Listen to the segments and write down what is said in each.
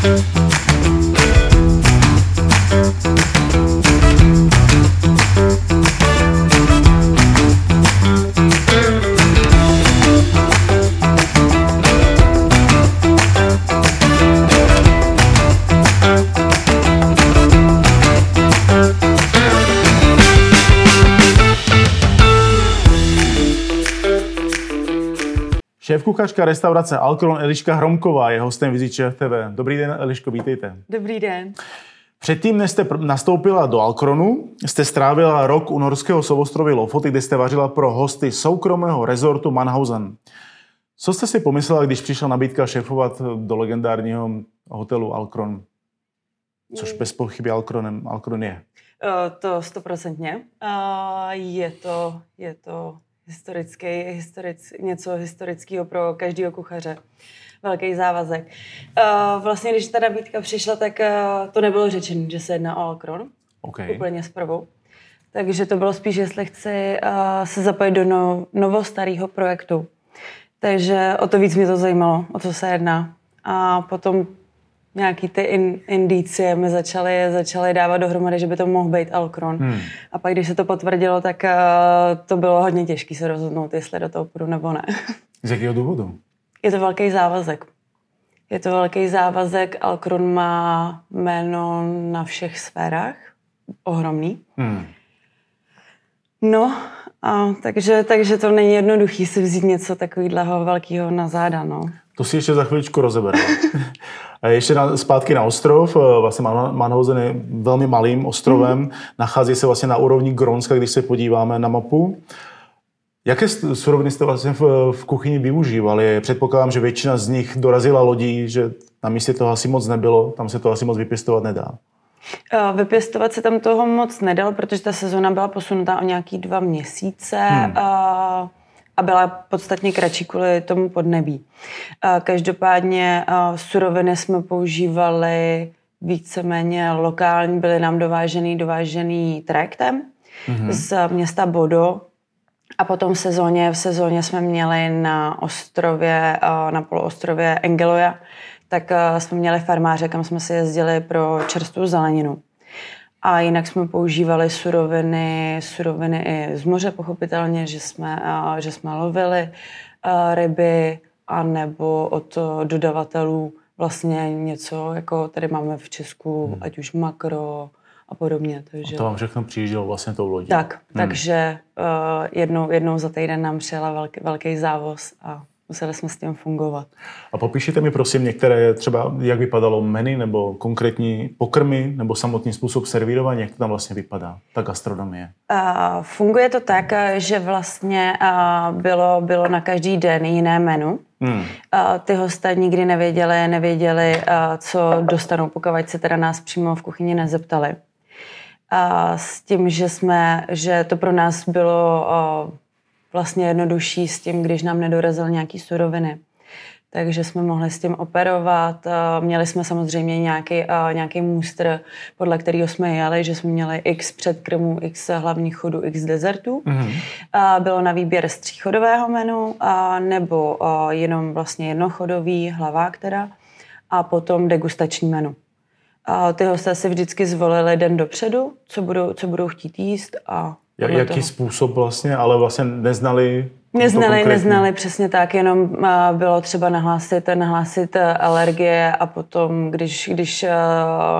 Šéf kuchařka restaurace Alkron Eliška Hromková je hostem Viziče TV. Dobrý den, Eliško, vítejte. Dobrý den. Předtím, než jste nastoupila do Alkronu, jste strávila rok u norského souostrovy Lofoty, kde jste vařila pro hosty soukromého rezortu Mannhausen. Co jste si pomyslela, když přišla nabídka šéfovat do legendárního hotelu Alkron? Což bez pochyby Alkronem, Alkron je. Uh, to stoprocentně. Uh, je to, je to historický, historic, něco historického pro každého kuchaře. Velký závazek. Uh, vlastně, když ta nabídka přišla, tak uh, to nebylo řečeno, že se jedná o Alkron. Okay. Úplně zprvu. Takže to bylo spíš, jestli chci uh, se zapojit do no, novo-starého projektu. Takže o to víc mě to zajímalo, o co se jedná. A potom nějaký ty in, indicie mi začaly, začaly dávat dohromady, že by to mohl být Alkron. Hmm. A pak, když se to potvrdilo, tak uh, to bylo hodně těžké se rozhodnout, jestli do toho půjdu nebo ne. Z jakého důvodu? Je to velký závazek. Je to velký závazek. Alkron má jméno na všech sférách. Ohromný. Hmm. No, a, takže, takže to není jednoduchý si vzít něco takového velkého na záda. No. To si ještě za chviličku rozebereme. ještě na, zpátky na ostrov. Eh, vlastně Mannhausen je velmi malým ostrovem. Mm. Nachází se vlastně na úrovni Grónska, když se podíváme na mapu. Jaké suroviny jste vlastně v, v kuchyni využívali? Předpokládám, že většina z nich dorazila lodí, že na místě toho asi moc nebylo, tam se to asi moc vypěstovat nedá. Eh, vypěstovat se tam toho moc nedalo, protože ta sezona byla posunutá o nějaký dva měsíce. Hmm. A a byla podstatně kratší kvůli tomu podnebí. Každopádně suroviny jsme používali víceméně lokální, byly nám dovážený, dovážený trajektem mm-hmm. z města Bodo, a potom v sezóně, v sezóně jsme měli na ostrově, na poloostrově Engeloja, tak jsme měli farmáře, kam jsme si jezdili pro čerstvou zeleninu. A jinak jsme používali suroviny, suroviny i z moře, pochopitelně, že jsme, že jsme lovili ryby, a nebo od dodavatelů vlastně něco, jako tady máme v Česku, hmm. ať už makro a podobně. Takže... A to vám všechno přijíždělo vlastně tou lodí. Tak, hmm. takže uh, jednou, jednou za týden nám přijela velký, velký závoz a museli jsme s tím fungovat. A popíšete mi prosím některé třeba, jak vypadalo menu nebo konkrétní pokrmy nebo samotný způsob servírování, jak to tam vlastně vypadá, ta gastronomie? Uh, funguje to tak, že vlastně uh, bylo, bylo na každý den jiné menu. Hmm. Uh, ty hosté nikdy nevěděli, nevěděli, uh, co dostanou, pokud se teda nás přímo v kuchyni nezeptali. A s tím, že jsme, že to pro nás bylo uh, vlastně jednodušší s tím, když nám nedorazil nějaký suroviny. Takže jsme mohli s tím operovat. Měli jsme samozřejmě nějaký, nějaký můstr, podle kterého jsme jeli, že jsme měli x předkrmů, x hlavních chodů, x dezertů. Mm-hmm. Bylo na výběr stříchodového menu nebo jenom vlastně jednochodový hlavák teda a potom degustační menu. Ty hosté si vždycky zvolili den dopředu, co budou, co budou chtít jíst a jak, jaký způsob vlastně, ale vlastně neznali Neznali, neznali, přesně tak, jenom bylo třeba nahlásit, nahlásit e, alergie a potom, když, když e,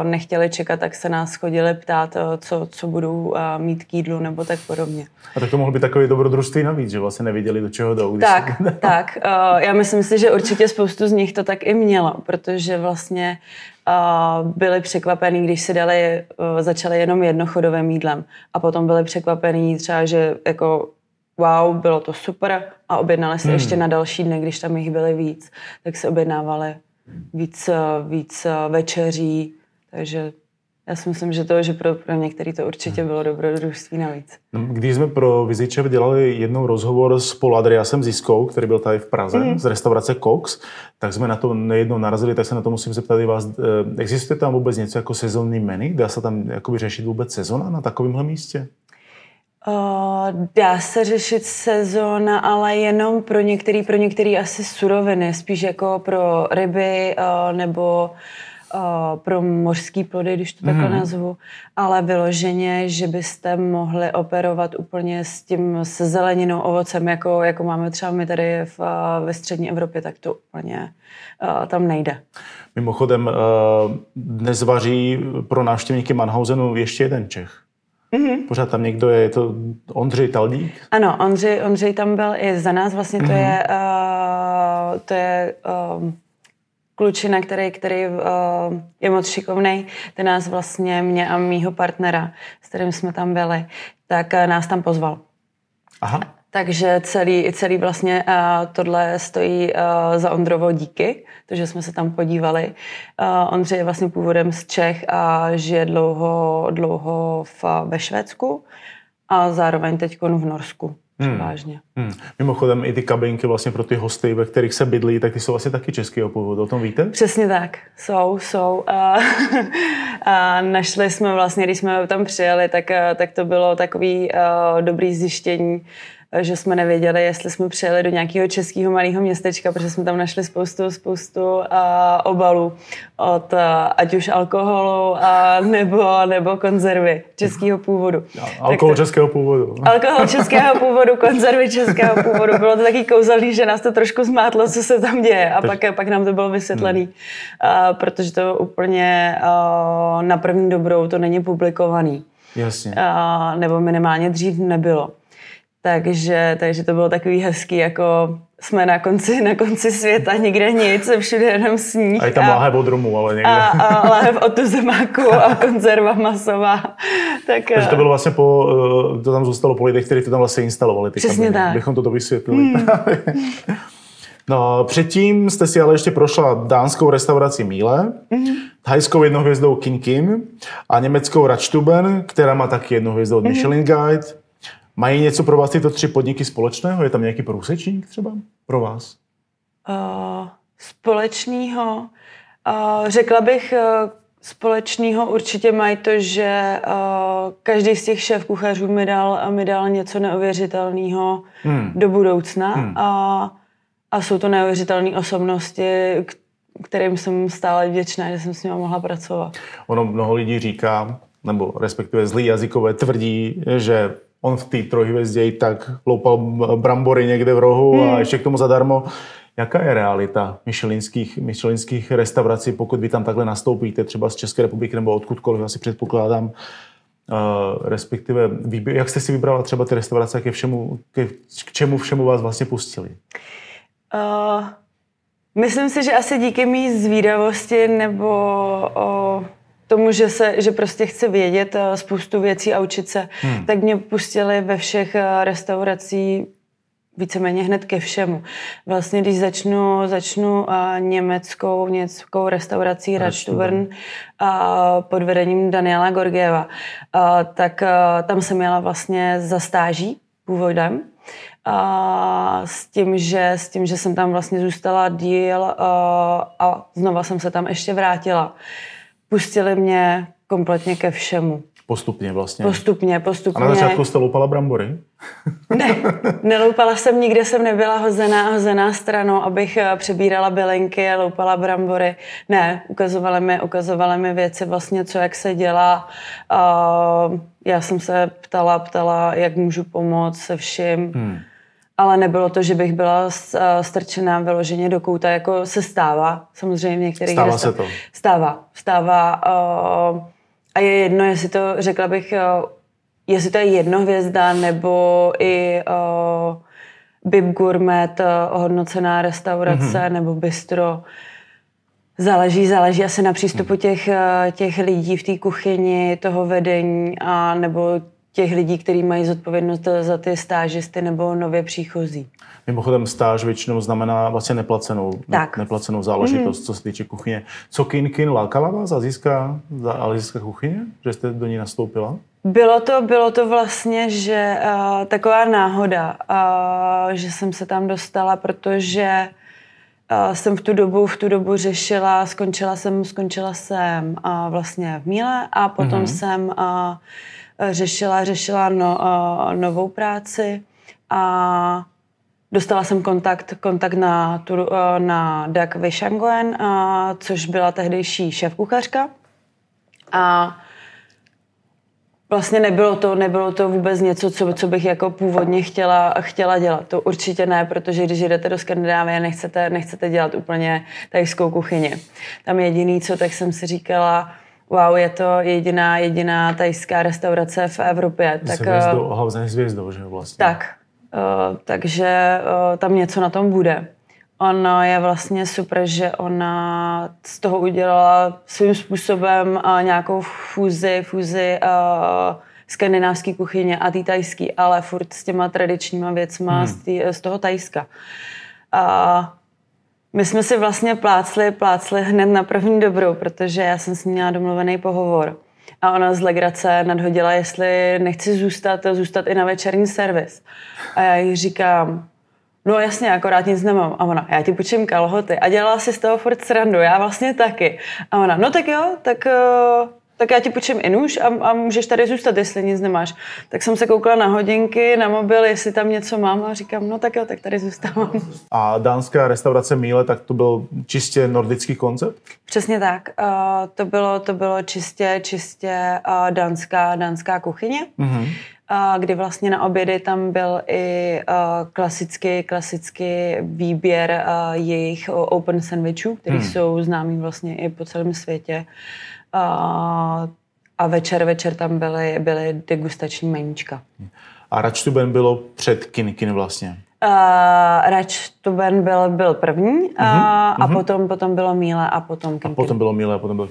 nechtěli čekat, tak se nás chodili ptát, e, co, co budou mít k jídlu nebo tak podobně. A tak to mohlo být takový dobrodružství navíc, že vlastně neviděli, do čeho jdou. Tak, se... tak. Já myslím si, že určitě spoustu z nich to tak i mělo, protože vlastně byli překvapení, když si dali, začali jenom jednochodovým jídlem a potom byli překvapení třeba, že jako wow, bylo to super a objednali se hmm. ještě na další dny, když tam jich byly víc, tak se objednávali víc, víc večeří, takže já si myslím, že to, že pro, pro některý to určitě bylo dobrodružství navíc. No, když jsme pro Vizičev dělali jednou rozhovor s Paul Adriasem Ziskou, který byl tady v Praze, mm. z restaurace Cox, tak jsme na to nejednou narazili, tak se na to musím zeptat i vás. Eh, existuje tam vůbec něco jako sezónní menu? Dá se tam jakoby řešit vůbec sezona na takovémhle místě? Uh, dá se řešit sezóna, ale jenom pro některý, pro některý asi suroviny, spíš jako pro ryby uh, nebo pro mořský plody, když to takhle mm. nazvu, ale vyloženě, že byste mohli operovat úplně s tím se zeleninou, ovocem, jako, jako máme třeba my tady v, ve střední Evropě, tak to úplně tam nejde. Mimochodem, dnes vaří pro návštěvníky Mannhausenu ještě jeden Čech. Mm-hmm. Pořád tam někdo je, je to Ondřej Taldík? Ano, Ondřej, Ondřej tam byl i za nás, vlastně to mm-hmm. je, uh, to je uh, klučina, který, který uh, je moc šikovný, ten nás vlastně, mě a mýho partnera, s kterým jsme tam byli, tak uh, nás tam pozval. Aha. Takže celý, celý vlastně uh, tohle stojí uh, za Ondrovo díky, takže jsme se tam podívali. Uh, Ondřej je vlastně původem z Čech a žije dlouho, dlouho v, ve Švédsku a zároveň teď v Norsku. Hmm. Vážně. Hmm. Mimochodem i ty kabinky vlastně pro ty hosty, ve kterých se bydlí, tak ty jsou vlastně taky českého původu, o tom víte? Přesně tak, jsou, jsou. A, a našli jsme vlastně, když jsme tam přijeli, tak, tak to bylo takový uh, dobrý zjištění, že jsme nevěděli, jestli jsme přijeli do nějakého českého malého městečka, protože jsme tam našli spoustu, spoustu uh, obalů od uh, ať už alkoholu uh, nebo, nebo konzervy českého původu. alkohol to, českého původu. Alkohol českého původu, konzervy českého původu. Bylo to taky kouzelný, že nás to trošku zmátlo, co se tam děje. A pak, pak nám to bylo vysvětlený, hmm. uh, protože to úplně uh, na první dobrou to není publikovaný. Jasně. Uh, nebo minimálně dřív nebylo. Takže, takže to bylo takový hezký, jako jsme na konci, na konci světa, nikde nic, všude jenom sníh. A je tam láhev od rumu, ale někde. A, a láhev od tu zemáku a konzerva masová. Tak, Takže to bylo vlastně po, eh, to tam zůstalo po lidech, kteří to tam vlastně instalovali. Ty Přesně kabiny, tak. Bychom to vysvětlili. Hmm. no, předtím jste si ale ještě prošla dánskou restauraci Míle, mm-hmm. thajskou jednohvězdou Kin Kin a německou Ratstuben, která má taky jednu hvězdu od mm-hmm. Michelin Guide. Mají něco pro vás tyto tři podniky společného? Je tam nějaký průsečník třeba pro vás? Uh, společného? Uh, řekla bych, uh, společného určitě mají to, že uh, každý z těch šéf kuchařů mi dal, mi dal něco neuvěřitelného hmm. do budoucna hmm. a, a jsou to neuvěřitelné osobnosti, kterým jsem stále vděčná, že jsem s nimi mohla pracovat. Ono mnoho lidí říká, nebo respektive zlý jazykové tvrdí, že on v té trojhvězdě i tak loupal brambory někde v rohu hmm. a ještě k tomu zadarmo. Jaká je realita myšelinských, myšelinských restaurací, pokud vy tam takhle nastoupíte, třeba z České republiky nebo odkudkoliv, asi předpokládám, uh, respektive jak jste si vybrala třeba ty restaurace, ke všemu, ke, k čemu všemu vás vlastně pustili? Uh, myslím si, že asi díky mý zvídavosti nebo uh, tomu, že, se, že prostě chci vědět eh, spoustu věcí a učit se, hmm. tak mě pustili ve všech eh, restaurací víceméně hned ke všemu. Vlastně, když začnu, začnu uh, německou, německou restaurací Radstubern uh, pod vedením Daniela Gorgieva, uh, tak uh, tam jsem měla vlastně za stáží původem. A s tím, že, s tím, že jsem tam vlastně zůstala díl uh, a znova jsem se tam ještě vrátila pustili mě kompletně ke všemu. Postupně vlastně. Postupně, postupně. A na začátku jste loupala brambory? Ne, neloupala jsem, nikde jsem nebyla hozená, hozená stranou, abych eh, přebírala bylinky a loupala brambory. Ne, ukazovali mi, ukazovali mi věci vlastně, co jak se dělá. Uh, já jsem se ptala, ptala, jak můžu pomoct se vším. Hmm ale nebylo to, že bych byla eh, strčená vyloženě do kouta, jako se stává, samozřejmě v některých Stává se to. Stává, stává. Uh, a je jedno, jestli to, řekla bych, uh, jestli to je jednohvězda, nebo i uh, Bib Gourmet, uh, ohodnocená restaurace, mm-hmm. nebo bistro. Záleží, záleží asi na přístupu mhm. těch, těch lidí v té kuchyni, toho vedení, a nebo těch lidí, kteří mají zodpovědnost za ty stážisty nebo nově příchozí. Mimochodem stáž většinou znamená vlastně neplacenou, tak. neplacenou záležitost, mm. co se týče kuchyně. Co Kin Kin lákala vás azijská, azijská kuchyně, že jste do ní nastoupila? Bylo to, bylo to vlastně, že uh, taková náhoda, uh, že jsem se tam dostala, protože uh, jsem v tu dobu, v tu dobu řešila, skončila jsem, skončila jsem uh, vlastně v Míle a potom mm-hmm. jsem uh, řešila, řešila no, uh, novou práci a dostala jsem kontakt, kontakt na, tu, na Dag Vishangoen, což byla tehdejší šéf kuchařka. A vlastně nebylo to, nebylo to vůbec něco, co, co bych jako původně chtěla, chtěla dělat. To určitě ne, protože když jdete do Skandinávie, nechcete, nechcete dělat úplně tajskou kuchyni. Tam jediný, co tak jsem si říkala, wow, je to jediná, jediná tajská restaurace v Evropě. Tak, hvězdou, hlavně hvězdou, že vlastně. Tak, uh, takže uh, tam něco na tom bude. Ono je vlastně super, že ona z toho udělala svým způsobem uh, nějakou fúzi, fúzi uh, skandinávské kuchyně a té tajský, ale furt s těma tradičníma věcma hmm. z, tý, z toho tajska. Uh, my jsme si vlastně plácli, plácli hned na první dobrou, protože já jsem s ní měla domluvený pohovor. A ona z legrace nadhodila, jestli nechci zůstat, zůstat i na večerní servis. A já jí říkám, no jasně, akorát nic nemám. A ona, já ti počím kalhoty. A dělala si z toho furt srandu, já vlastně taky. A ona, no tak jo, tak uh, tak já ti počím i nůž a, a můžeš tady zůstat, jestli nic nemáš. Tak jsem se koukala na hodinky, na mobil, jestli tam něco mám a říkám, no tak jo, tak tady zůstávám. A dánská restaurace Míle, tak to byl čistě nordický koncept? Přesně tak. Uh, to, bylo, to bylo čistě, čistě uh, dánská, dánská kuchyně. Mm-hmm kdy vlastně na obědy tam byl i klasický, klasický výběr jejich open sandwichů, které hmm. jsou známý vlastně i po celém světě. A, a večer, večer tam byly, byly degustační meníčka. A Račtuben bylo před Kinkin vlastně? Uh, Račtuben byl, byl první uh, uh-huh, a uh-huh. potom, potom bylo Míle a potom Kinkin. A potom bylo Míle a potom bylo...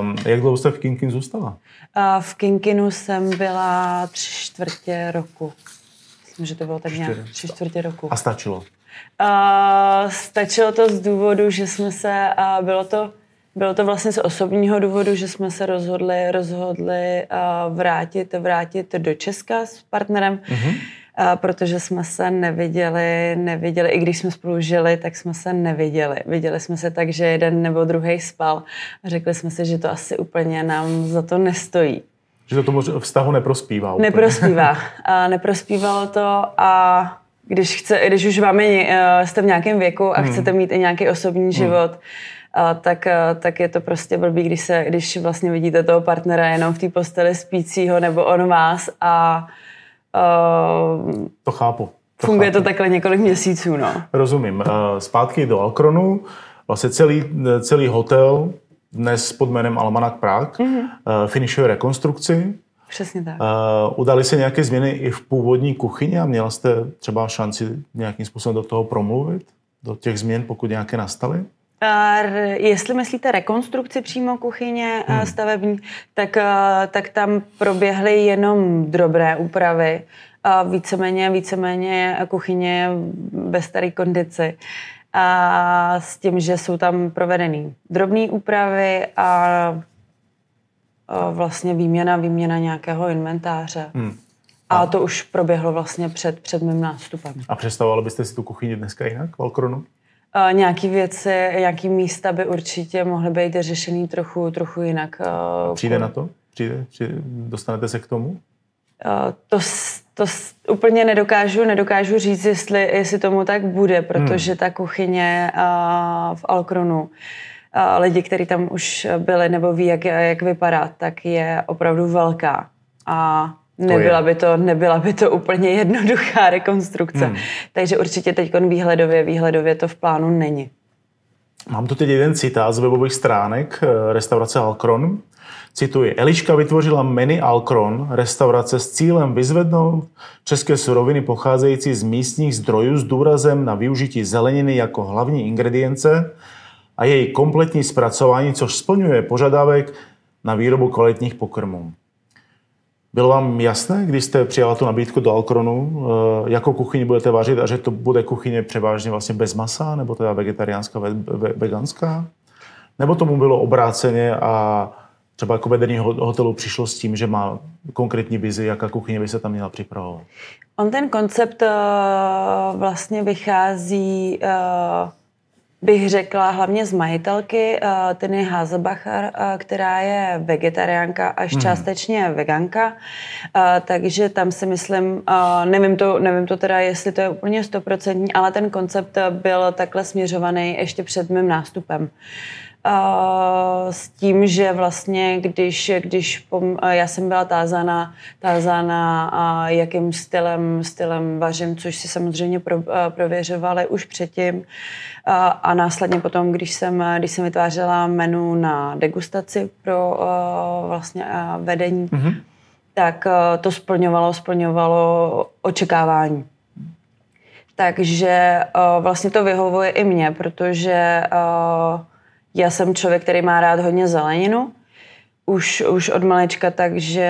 Um, jak dlouho jste v Kinkin zůstala? Uh, v Kinkinu jsem byla tři čtvrtě roku. Myslím, že to bylo tak nějak tři čtvrtě roku. A stačilo? Uh, stačilo to z důvodu, že jsme se... Uh, bylo to bylo to vlastně z osobního důvodu, že jsme se rozhodli, rozhodli uh, vrátit, vrátit do Česka s partnerem, mm-hmm. protože jsme se neviděli, neviděli, i když jsme spolu žili, tak jsme se neviděli. Viděli jsme se tak, že jeden nebo druhý spal a řekli jsme si, že to asi úplně nám za to nestojí. Že to tomu vztahu neprospívá. Úplně. Neprospívá. A neprospívalo to a když, chce, když už vám je, jste v nějakém věku a hmm. chcete mít i nějaký osobní hmm. život, a tak, tak je to prostě blbý, když, se, když vlastně vidíte toho partnera jenom v té posteli spícího nebo on vás a uh, to chápu. To funguje chápu. to takhle několik měsíců. No. Rozumím. Zpátky do Alkronu. Vlastně celý, celý hotel dnes pod jménem Almanak Prague mm-hmm. finišuje rekonstrukci. Přesně tak. Uh, udali se nějaké změny i v původní kuchyni a měla jste třeba šanci nějakým způsobem do toho promluvit? Do těch změn, pokud nějaké nastaly? Jestli myslíte rekonstrukci přímo kuchyně hmm. stavební, tak, tak tam proběhly jenom drobné úpravy. Víceméně, víceméně kuchyně ve staré kondici. A s tím, že jsou tam provedeny drobné úpravy a vlastně výměna, výměna nějakého inventáře. Hmm. A, a to už proběhlo vlastně před, před mým nástupem. A představovali byste si tu kuchyni dneska jinak v Alkronu? Uh, nějaký věci, nějaký místa by určitě mohly být řešený trochu, trochu jinak. Uh, Přijde na to? Přijde? Přijde? Dostanete se k tomu? Uh, to, to úplně nedokážu, nedokážu říct, jestli, jestli tomu tak bude, protože hmm. ta kuchyně uh, v Alkronu, lidi, kteří tam už byli nebo ví, jak, jak vypadá, tak je opravdu velká. A Nebyla by, to, nebyla by to úplně jednoduchá rekonstrukce. Hmm. Takže určitě teď výhledově, výhledově to v plánu není. Mám tu teď jeden citát z webových stránek eh, restaurace Alkron. Cituji, Eliška vytvořila menu Alkron, restaurace s cílem vyzvednout české suroviny pocházející z místních zdrojů s důrazem na využití zeleniny jako hlavní ingredience a její kompletní zpracování, což splňuje požadavek na výrobu kvalitních pokrmů. Bylo vám jasné, když jste přijala tu nabídku do Alkronu, eh, jakou kuchyni budete vařit a že to bude kuchyně převážně vlastně bez masa, nebo teda vegetariánská, veganská? Nebo tomu bylo obráceně a třeba jako vedení hotelu přišlo s tím, že má konkrétní vizi, jaká kuchyně by se tam měla připravovat? On ten koncept uh, vlastně vychází uh, bych řekla hlavně z majitelky uh, Tiny Hazelbacher, uh, která je vegetariánka až hmm. částečně veganka, uh, takže tam si myslím, uh, nevím, to, nevím to teda, jestli to je úplně stoprocentní, ale ten koncept byl takhle směřovaný ještě před mým nástupem s tím, že vlastně, když, když pom, já jsem byla tázána, tázána a jakým stylem, stylem vařím, což si samozřejmě pro, prověřovali už předtím. A, a následně potom, když jsem, když jsem vytvářela menu na degustaci pro vlastně vedení, mm-hmm. tak to splňovalo, splňovalo očekávání. Takže vlastně to vyhovuje i mně, protože já jsem člověk, který má rád hodně zeleninu, už, už od malečka, takže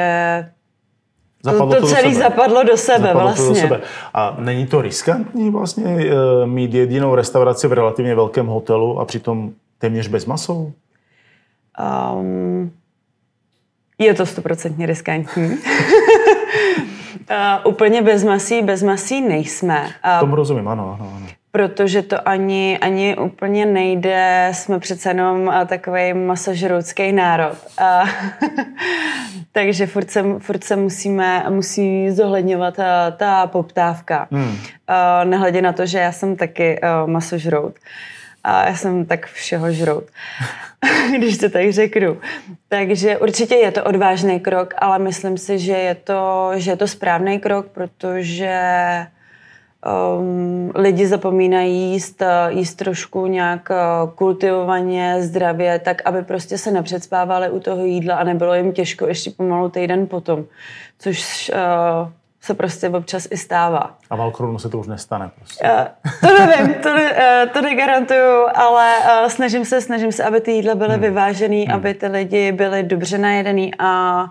Zapadlo to, to, to celé zapadlo do sebe zapadlo vlastně. To do sebe. A není to riskantní vlastně uh, mít jedinou restauraci v relativně velkém hotelu a přitom téměř bez masou? Um, je to stoprocentně riskantní. uh, úplně bez masí, bez masí nejsme. Uh, Tomu rozumím, ano, ano, ano protože to ani, ani úplně nejde. Jsme přece jenom takový masožroutský národ. A, takže furt se, furt se musíme, musí zohledňovat ta, ta poptávka. Hmm. A, nehledě na to, že já jsem taky masožrout. A já jsem tak všeho žrout, když to tak řeknu. Takže určitě je to odvážný krok, ale myslím si, že je to, že je to správný krok, protože um, lidi zapomínají jíst, jíst trošku nějak uh, kultivovaně, zdravě, tak aby prostě se nepředspávali u toho jídla a nebylo jim těžko ještě pomalu týden potom, což uh, se prostě občas i stává. A v Alkronu se to už nestane prostě. Uh, to nevím, to, ne, uh, to negarantuju, ale uh, snažím se, snažím se, aby ty jídla byly hmm. vyvážený, hmm. aby ty lidi byli dobře najedený a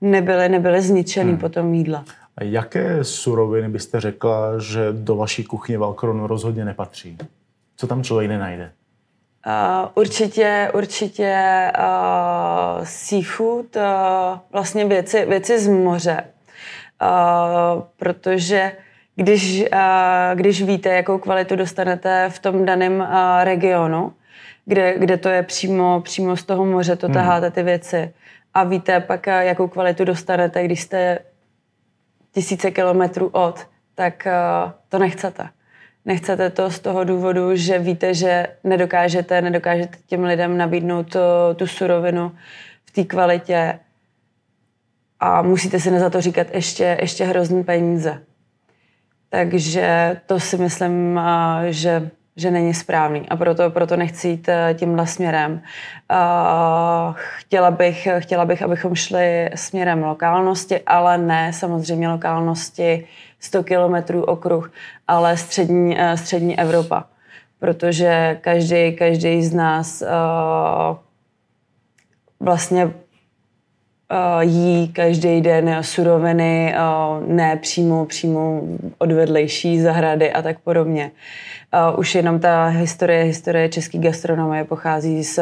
nebyly, nebyly zničený hmm. potom jídla. Jaké suroviny byste řekla, že do vaší kuchyně Valkronu rozhodně nepatří? Co tam člověk nenajde? Uh, určitě, určitě uh, seafood, uh, vlastně věci, věci z moře. Uh, protože když, uh, když víte, jakou kvalitu dostanete v tom daném uh, regionu, kde, kde to je přímo, přímo z toho moře, to hmm. taháte ty věci a víte pak, jakou kvalitu dostanete, když jste tisíce kilometrů od, tak uh, to nechcete. Nechcete to z toho důvodu, že víte, že nedokážete, nedokážete těm lidem nabídnout tu, tu surovinu v té kvalitě a musíte si za to říkat ještě, ještě hrozný peníze. Takže to si myslím, uh, že že není správný a proto, proto nechci jít eh, tímhle směrem. Chtěla bych, chtěla bych, abychom šli směrem lokálnosti, ale ne samozřejmě lokálnosti 100 kilometrů okruh, ale střední, eh, střední Evropa. Protože každý, každý z nás eh, vlastně jí každý den suroviny, ne přímo, přímo od vedlejší zahrady a tak podobně. Už jenom ta historie, historie české gastronomie pochází z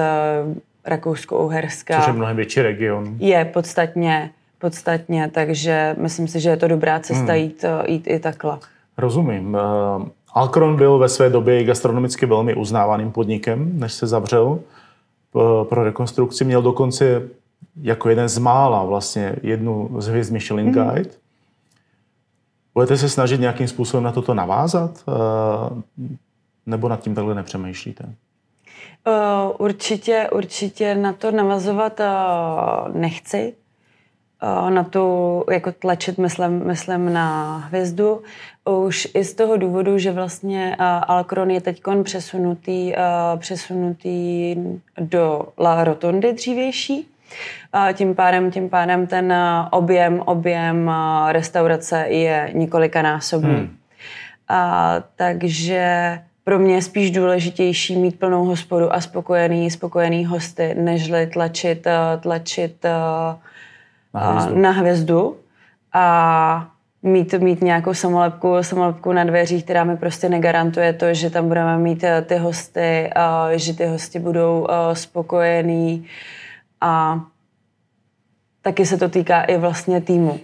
Rakousko-Uherska. Což je mnohem větší region. Je podstatně, podstatně, takže myslím si, že je to dobrá cesta hmm. jít, jít i takhle. Rozumím. Alkron byl ve své době gastronomicky velmi uznávaným podnikem, než se zavřel pro rekonstrukci. Měl dokonce jako jeden z mála vlastně jednu z hvězd Michelin mhm. Guide. Mm. Budete se snažit nějakým způsobem na toto navázat? Eh, nebo nad tím takhle nepřemýšlíte? Uh, určitě, určitě na to navazovat uh, nechci. Na to jako tlačit, myslím, myslím na hvězdu. Už i z toho důvodu, že vlastně Alkron je teď přesunutý, přesunutý do La Rotondy dřívější. Tím pádem, tím pádem ten objem, objem restaurace je několikanásobný. Hmm. A, takže pro mě je spíš důležitější mít plnou hospodu a spokojený, spokojený hosty, nežli tlačit, tlačit na hvězdu. Na hvězdu a mít, mít nějakou samolepku, samolepku na dveřích, která mi prostě negarantuje to, že tam budeme mít ty hosty, že ty hosti budou spokojení a taky se to týká i vlastně týmu.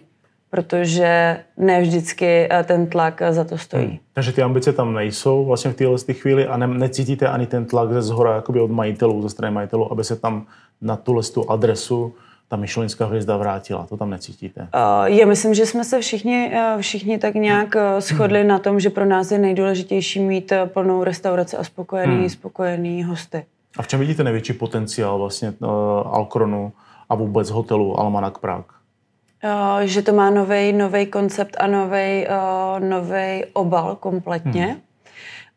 protože ne vždycky eh, ten tlak za to stojí. Hmm. Takže ty ambice tam nejsou vlastně v téhle chvíli a ne, necítíte ani ten tlak ze zhora jakoby od majitelů, ze strany majitelů, aby se tam na tuhle tu adresu ta myšlenská hvězda vrátila. To tam necítíte? Uh, já myslím, že jsme se všichni, všichni tak nějak shodli na tom, že pro nás je nejdůležitější mít plnou restauraci a spokojený, hmm. spokojený hosty. A v čem vidíte největší potenciál vlastně uh, Alkronu a vůbec hotelu Almanak Prague? Uh, že to má nový koncept a nový obal kompletně. Hmm.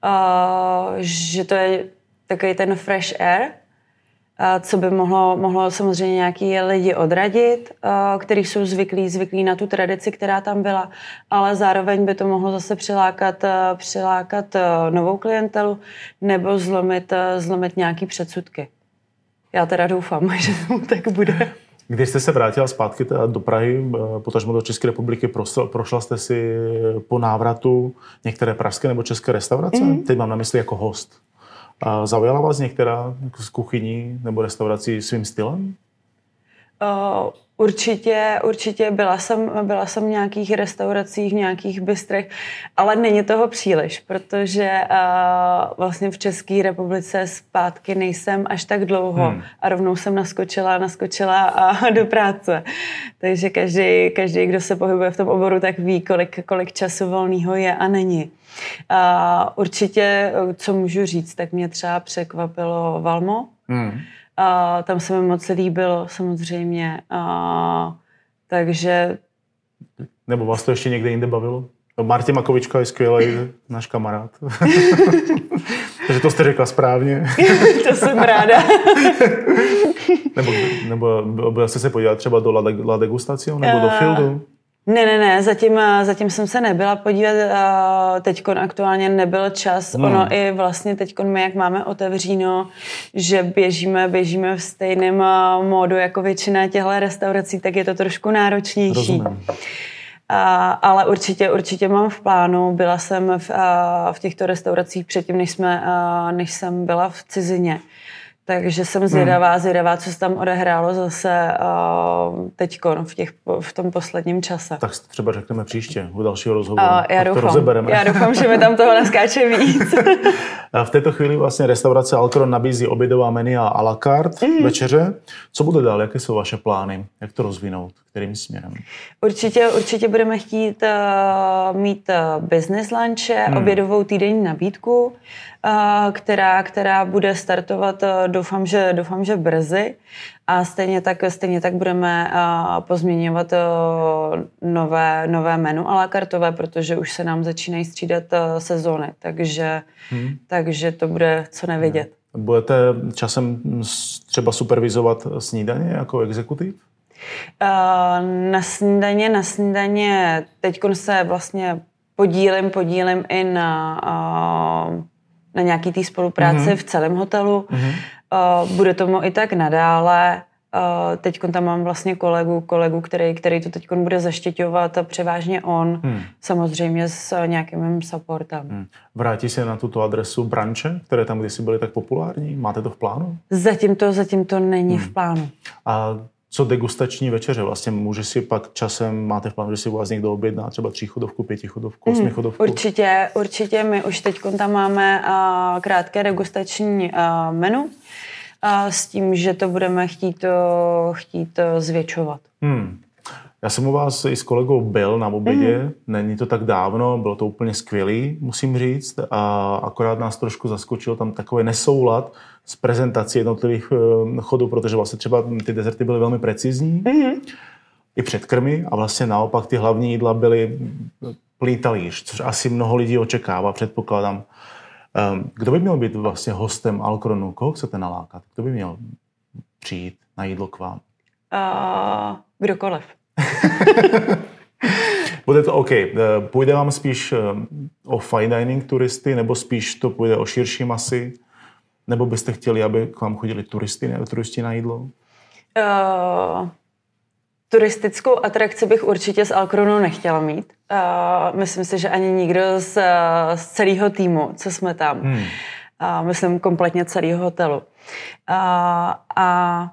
Uh, že to je takový ten fresh air, co by mohlo, mohlo samozřejmě nějaký lidi odradit, kteří jsou zvyklí, zvyklí na tu tradici, která tam byla, ale zároveň by to mohlo zase přilákat, přilákat novou klientelu nebo zlomit, zlomit nějaký předsudky. Já teda doufám, že to tak bude. Když jste se vrátila zpátky do Prahy, potažmo do České republiky, prošla jste si po návratu některé pražské nebo české restaurace? Mm. Teď mám na mysli jako host. A zaujala vás některá z kuchyní nebo restaurací svým stylem? Uh, určitě, určitě byla jsem, byla jsem v nějakých restauracích, v nějakých bystrech, ale není toho příliš, protože uh, vlastně v České republice zpátky nejsem až tak dlouho hmm. a rovnou jsem naskočila, naskočila a do práce. Takže každý, každý, kdo se pohybuje v tom oboru, tak ví, kolik, kolik času volného je a není. A určitě, co můžu říct, tak mě třeba překvapilo Valmo. Hmm. A tam se mi moc líbilo, samozřejmě. A, takže... Nebo vás to ještě někde jinde bavilo? No, Martin Makovička je skvělý náš kamarád. Takže to jste řekla správně. to jsem ráda. nebo, nebo byl jste se podívat třeba do La, La Degustacio nebo uh, do Fieldu? Ne, ne, ne, zatím, eh, zatím jsem se nebyla podívat, eh, teď aktuálně nebyl čas, hmm. ono i vlastně teď my, jak máme otevříno, že běžíme, běžíme v stejném eh, módu jako většina těchto restaurací, tak je to trošku náročnější. Rozumím. A, ale určitě, určitě mám v plánu. Byla jsem v, a, v těchto restauracích předtím, než, jsme, a, než jsem byla v cizině. Takže jsem zvědavá, hmm. zvědavá, co se tam odehrálo zase uh, teďkon v, těch, v tom posledním čase. Tak třeba řekneme příště u dalšího rozhovoru. Uh, já, doufám, to rozebereme. já doufám, že mi tam toho naskáče víc. v této chvíli vlastně restaurace Alcron nabízí obědová menu a la carte mm. večeře. Co bude dál? Jaké jsou vaše plány? Jak to rozvinout? Kterým směrem? Určitě, určitě budeme chtít uh, mít uh, business lunche, hmm. obědovou týdenní nabídku, uh, která, která bude startovat, uh, doufám, že, doufám, že brzy. A stejně tak, stejně tak budeme uh, pozměňovat uh, nové, nové menu a la kartové, protože už se nám začínají střídat uh, sezóny, takže, hmm. takže to bude co nevidět. Budete časem třeba supervizovat snídaně jako exekutiv? Na snídaně, na snídaně teď se vlastně podílím, podílím i na, na nějaký té spolupráci mm-hmm. v celém hotelu. Mm-hmm. Bude tomu i tak nadále. Teď tam mám vlastně kolegu, kolegu který, který to teď bude zaštěťovat a převážně on, hmm. samozřejmě s nějakým mým supportem. Hmm. Vrátí se na tuto adresu branče, které tam kdysi byly tak populární? Máte to v plánu? Zatím to, zatím to není hmm. v plánu. A co degustační večeře. Vlastně může si pak časem, máte v plánu, že si u vás někdo objedná třeba tříchodovku, pětichodovku, mm, osmichodovku? Určitě, určitě. My už teď tam máme uh, krátké degustační uh, menu uh, s tím, že to budeme chtít, uh, chtít uh, zvětšovat. Hmm. Já jsem u vás i s kolegou byl na obědě, mm. není to tak dávno, bylo to úplně skvělý, musím říct, a akorát nás trošku zaskočil tam takový nesoulad s prezentací jednotlivých eh, chodů, protože vlastně třeba ty dezerty byly velmi precizní, mm. i předkrmy a vlastně naopak ty hlavní jídla byly plný talíř, což asi mnoho lidí očekává, předpokládám. Ehm, kdo by měl být vlastně hostem Alkronu? Koho chcete nalákat? Kdo by měl přijít na jídlo k vám? Uh, kdokoliv. Bude to OK. Eh, půjde vám spíš eh, o fine dining turisty, nebo spíš to půjde o širší masy? Nebo byste chtěli, aby k vám chodili turisty, ne, turisti na jídlo? Uh, turistickou atrakci bych určitě z Alkronu nechtěla mít. Uh, myslím si, že ani nikdo z, z celého týmu, co jsme tam. Hmm. Uh, myslím kompletně celého hotelu. Uh, a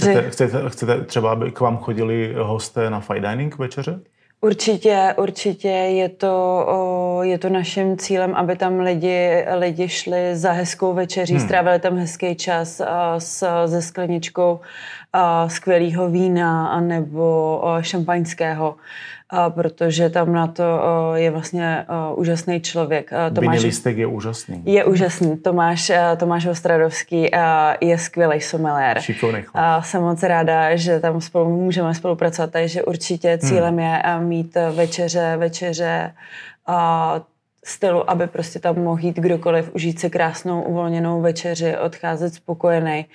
Chcete, chcete, chcete třeba, aby k vám chodili hosté na fine dining večeře? Určitě, určitě je to, je to naším cílem, aby tam lidi, lidi šli za hezkou večeří, hmm. strávili tam hezký čas s, se skleničkou skvělého vína nebo šampaňského protože tam na to je vlastně úžasný člověk. Tomáš, Listek je úžasný. Je úžasný. Tomáš, Tomáš Ostradovský je skvělý sommelier. Šikovný Jsem moc ráda, že tam spolu můžeme spolupracovat, takže určitě cílem hmm. je mít večeře, večeře stylu, aby prostě tam mohl jít kdokoliv, užít si krásnou uvolněnou večeři, odcházet spokojený,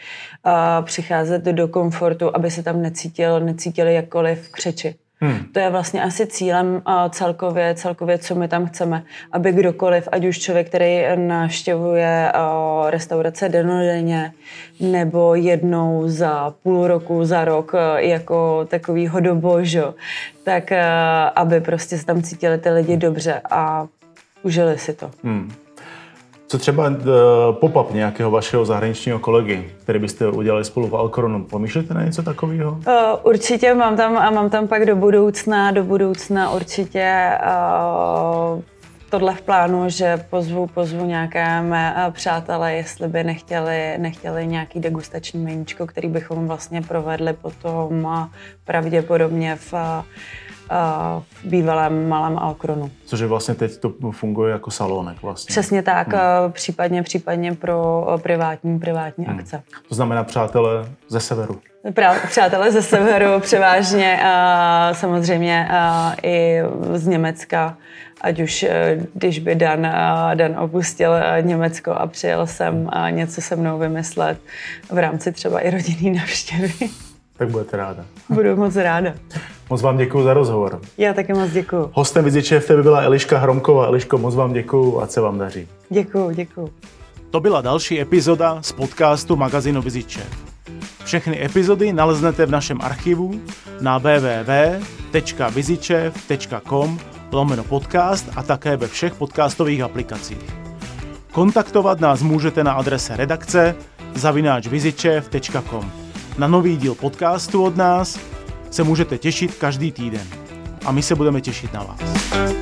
přicházet do komfortu, aby se tam necítil, necítili jakkoliv křeči. Hmm. To je vlastně asi cílem celkově, celkově, co my tam chceme, aby kdokoliv, ať už člověk, který navštěvuje restaurace denodenně, nebo jednou za půl roku, za rok, jako takový hodobožo, tak aby prostě se tam cítili ty lidi dobře a užili si to. Hmm. Co třeba uh, pop-up nějakého vašeho zahraničního kolegy, který byste udělali spolu v Alcoronu? Pomýšlíte na něco takového? Uh, určitě mám tam a mám tam pak do budoucna, do budoucna určitě uh, tohle v plánu, že pozvu, pozvu nějaké mé přátelé, jestli by nechtěli, nechtěli nějaký degustační meníčko, který bychom vlastně provedli potom pravděpodobně v v bývalém malém Alkronu. Což je vlastně teď to funguje jako salonek vlastně. Přesně tak, hmm. případně, případně pro privátní, privátní hmm. akce. To znamená přátelé ze severu. Přátelé ze severu převážně a samozřejmě i z Německa, ať už e, když by Dan, Dan opustil e, Německo a přijel sem a něco se mnou vymyslet v rámci třeba i rodinný návštěvy. Tak budete ráda. Budu moc ráda. Moc vám děkuji za rozhovor. Já taky moc děkuji. Hostem Viziče v byla Eliška Hromková. Eliško, moc vám děkuji a se vám daří. Děkuji, děkuji. To byla další epizoda z podcastu magazínu Viziče. Všechny epizody naleznete v našem archivu na www.vizičev.com lomeno podcast a také ve všech podcastových aplikacích. Kontaktovat nás můžete na adrese redakce zavináčvizičev.com. Na nový díl podcastu od nás se můžete těšit každý týden. A my se budeme těšit na vás.